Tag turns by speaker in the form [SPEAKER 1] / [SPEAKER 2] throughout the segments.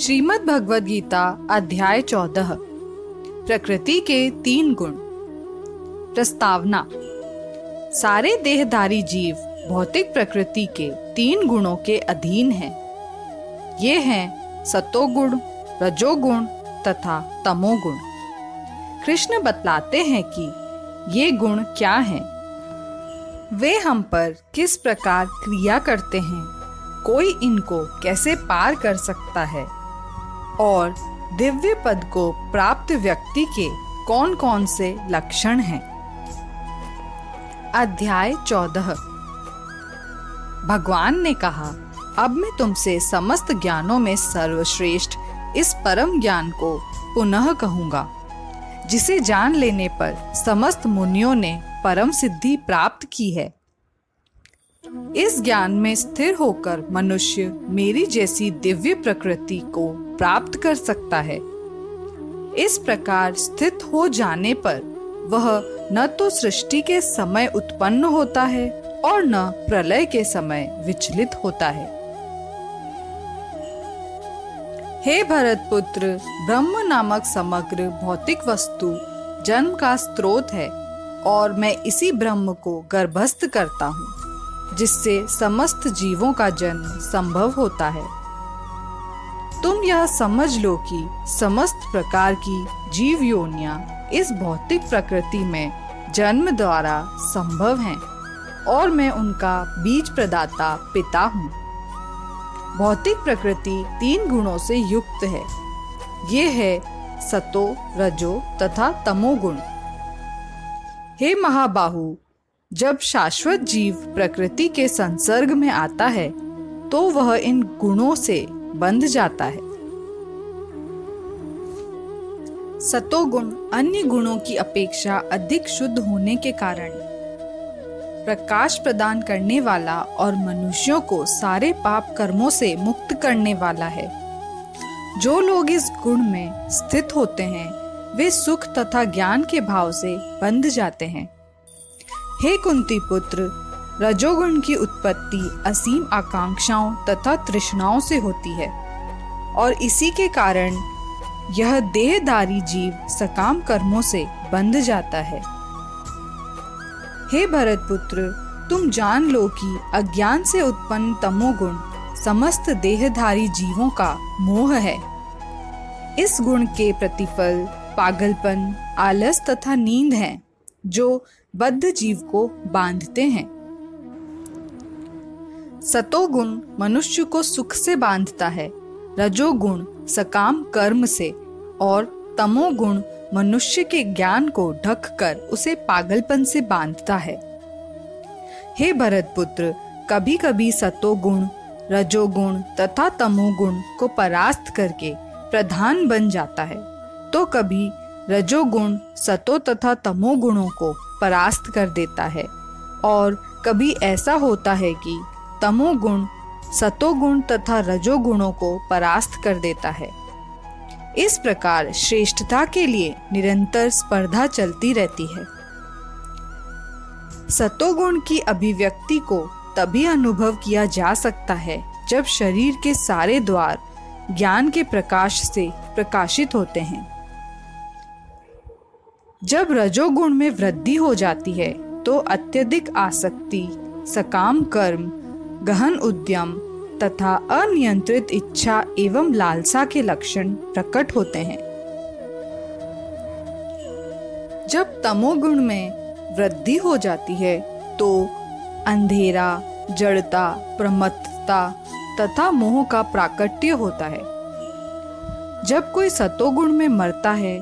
[SPEAKER 1] श्रीमद् भगवद गीता अध्याय चौदह। प्रकृति के तीन गुण। प्रस्तावना। सारे देहधारी जीव भौतिक प्रकृति के तीन गुणों के अधीन हैं। ये हैं सतोगुण रजोगुण तथा तमोगुण। कृष्ण बतलाते हैं कि ये गुण क्या हैं। वे हम पर किस प्रकार क्रिया करते हैं। कोई इनको कैसे पार कर सकता है? और दिव्य पद को प्राप्त व्यक्ति के कौन कौन से लक्षण हैं? अध्याय चौदह। भगवान ने कहा, अब मैं तुमसे समस्त ज्ञानों में सर्वश्रेष्ठ इस परम ज्ञान को पुनः कहूँगा, जिसे जान लेने पर समस्त मुनियों ने परम सिद्धि प्राप्त की है। इस ज्ञान में स्थिर होकर मनुष्य मेरी जैसी दिव्य प्रकृति को प्राप्त कर सकता है। इस प्रकार स्थित हो जाने पर वह न तो सृष्टि के समय उत्पन्न होता है और न प्रलय के समय विचलित होता है। हे भरत पुत्र ब्रह्म नामक समग्र भौतिक वस्तु जन्म का स्रोत है और मैं इसी ब्रह्म को गर्भस्थ करता हूँ। जिससे समस्त जीवों का जन्म संभव होता है। तुम यह समझ लो कि समस्त प्रकार की जीव योनिया इस भौतिक प्रकृति में जन्म द्वारा संभव हैं और मैं उनका बीज प्रदाता पिता हूँ। भौतिक प्रकृति तीन गुणों से युक्त है। ये है सतो, रजो तथा तमोगुण हे महाबाहु जब शाश्वत जीव प्रकृति के संसर्ग में आता है तो वह इन गुणों से बंध जाता है। सतोगुण अन्य गुणों की अपेक्षा अधिक शुद्ध होने के कारण प्रकाश प्रदान करने वाला और मनुष्यों को सारे पाप कर्मों से मुक्त करने वाला है। जो लोग इस गुण में स्थित होते हैं, वे सुख तथा ज्ञान के भाव से बंध जाते हैं। हे कुंती पुत्र, रजोगुण की उत्पत्ति असीम आकांक्षाओं तथा तृष्णाओं से होती है। और इसी के कारण यह देहदारी जीव सकाम कर्मों से बंध जाता है। हे भरत पुत्र, तुम जान लो कि अज्ञान से उत्पन्न तमोगुण समस्त देहधारी जीवों का मोह है। इस गुण के प्रतिफल पागलपन, आलस तथा नींद है, जो बद्ध जीव को बांधते हैं। सतोगुण मनुष्य को सुख से बांधता है, रजोगुण सकाम कर्म से, और तमोगुण मनुष्य के ज्ञान को ढक कर उसे पागलपन से बांधता है। हे भरत पुत्र कभी कभी सतोगुण, रजोगुण तथा तमोगुण को परास्त करके प्रधान बन जाता है तो कभी रजोगुण सतो तथा तमोगुणों को परास्त कर देता है। और कभी ऐसा होता है कि तमोगुण सतोगुण तथा रजोगुणों को परास्त कर देता है। इस प्रकार श्रेष्ठता के लिए निरंतर स्पर्धा चलती रहती है। सतोगुण की अभिव्यक्ति को तभी अनुभव किया जा सकता है जब शरीर के सारे द्वार ज्ञान के प्रकाश से प्रकाशित होते हैं। जब रजोगुण में वृद्धि हो जाती है तो अत्यधिक आसक्ति, सकाम कर्म, गहन उद्यम तथा अनियंत्रित इच्छा एवं लालसा के लक्षण प्रकट होते हैं। जब तमोगुण में वृद्धि हो जाती है तो अंधेरा, जड़ता, प्रमत्तता तथा मोह का प्राकट्य होता है। जब कोई सतोगुण में मरता है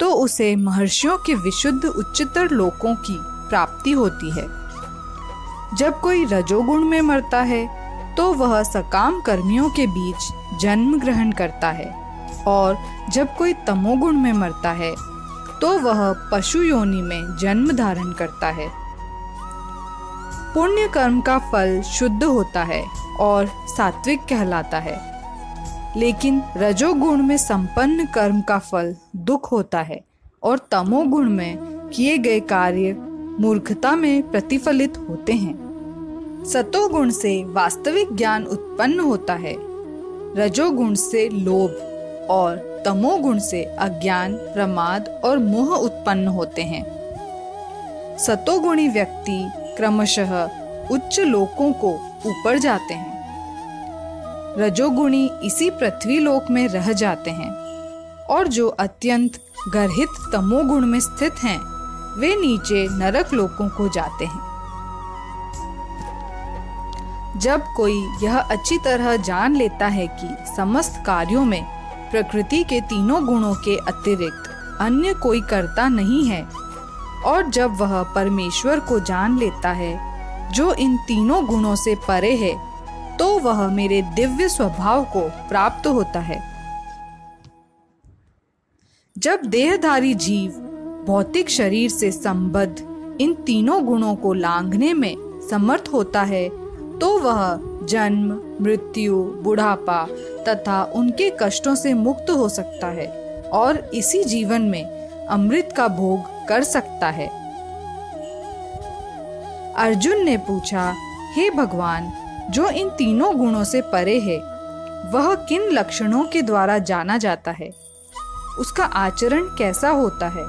[SPEAKER 1] तो उसे महर्षियों के विशुद्ध उच्चतर लोकों की प्राप्ति होती है। जब कोई रजोगुण में मरता है तो वह सकाम कर्मियों के बीच जन्म ग्रहण करता है और जब कोई तमोगुण में मरता है तो वह पशु योनि में जन्म धारण करता है। पुण्य कर्म का फल शुद्ध होता है और सात्विक कहलाता है। लेकिन रजोगुण में संपन्न कर्म का फल दुख होता है और तमोगुण में किए गए कार्य मूर्खता में प्रतिफलित होते हैं। सतोगुण से वास्तविक ज्ञान उत्पन्न होता है। रजोगुण से लोभ और तमोगुण से अज्ञान, प्रमाद और मोह उत्पन्न होते हैं। सतोगुणी व्यक्ति क्रमशः उच्च लोकों को ऊपर जाते हैं। रजोगुणी इसी पृथ्वी लोक में रह जाते हैं। और जो अत्यंत गर्हित तमोगुण में स्थित हैं, वे नीचे नरक लोकों को जाते हैं। जब कोई यह अच्छी तरह जान लेता है कि समस्त कार्यों में प्रकृति के तीनों गुणों के अतिरिक्त अन्य कोई करता नहीं है, और जब वह परमेश्वर को जान लेता है, जो इन तीनों गुणों से परे है तो वह मेरे दिव्य स्वभाव को प्राप्त होता है। जब देहधारी जीव भौतिक शरीर से संबद्ध इन तीनों गुणों को लांघने में समर्थ होता है तो वह जन्म, मृत्यु, बुढ़ापा तथा उनके कष्टों से मुक्त हो सकता है और इसी जीवन में अमृत का भोग कर सकता है। अर्जुन ने पूछा, हे भगवान जो इन तीनों गुणों से परे है, वह किन लक्षणों के द्वारा जाना जाता है? उसका आचरण कैसा होता है?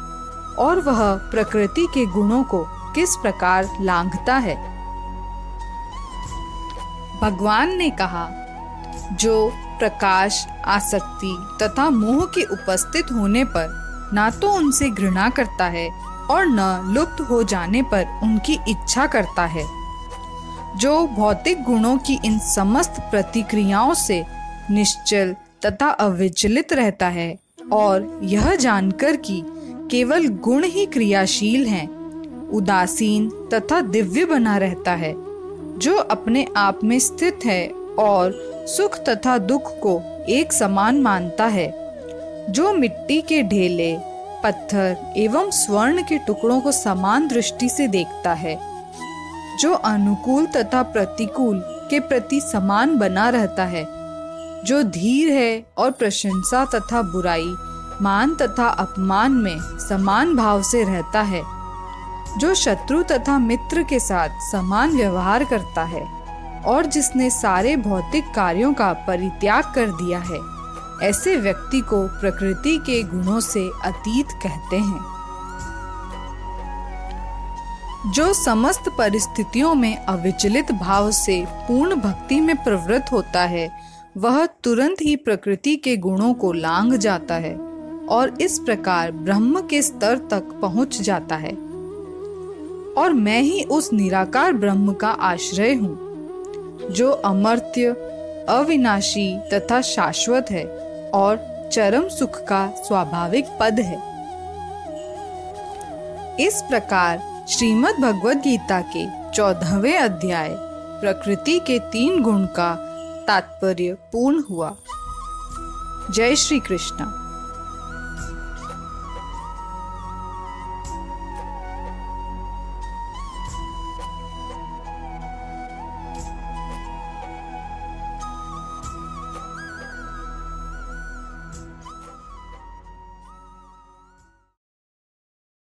[SPEAKER 1] और वह प्रकृति के गुणों को किस प्रकार लांघता है? भगवान ने कहा, जो प्रकाश, आसक्ति तथा मोह के उपस्थित होने पर ना तो उनसे घृणा करता है और न लुप्त हो जाने पर उनकी इच्छा करता है। जो भौतिक गुणों की इन समस्त प्रतिक्रियाओं से निश्चल तथा अविचलित रहता है और यह जानकर कि केवल गुण ही क्रियाशील हैं, उदासीन तथा दिव्य बना रहता है जो अपने आप में स्थित है और सुख तथा दुख को एक समान मानता है। जो मिट्टी के ढेले पत्थर एवं स्वर्ण के टुकड़ों को समान दृष्टि से देखता है जो अनुकूल तथा प्रतिकूल के प्रति समान बना रहता है, जो धीर है और प्रशंसा तथा बुराई, मान तथा अपमान में समान भाव से रहता है, जो शत्रु तथा मित्र के साथ समान व्यवहार करता है, और जिसने सारे भौतिक कार्यों का परित्याग कर दिया है, ऐसे व्यक्ति को प्रकृति के गुणों से अतीत कहते हैं। जो समस्त परिस्थितियों में अविचलित भाव से पूर्ण भक्ति में प्रवृत्त होता है, वह तुरंत ही प्रकृति के गुणों को लांग जाता है और इस प्रकार ब्रह्म के स्तर तक पहुँच जाता है। और मैं ही उस निराकार ब्रह्म का आश्रय हूँ, जो अमर्त्य, अविनाशी तथा शाश्वत है और चरम सुख का स्वाभाविक पद है। इस प्रकार श्रीमद् भगवद गीता के चौदहवें अध्याय, प्रकृति के तीन गुण का तात्पर्य पूर्ण हुआ। जय श्री कृष्ण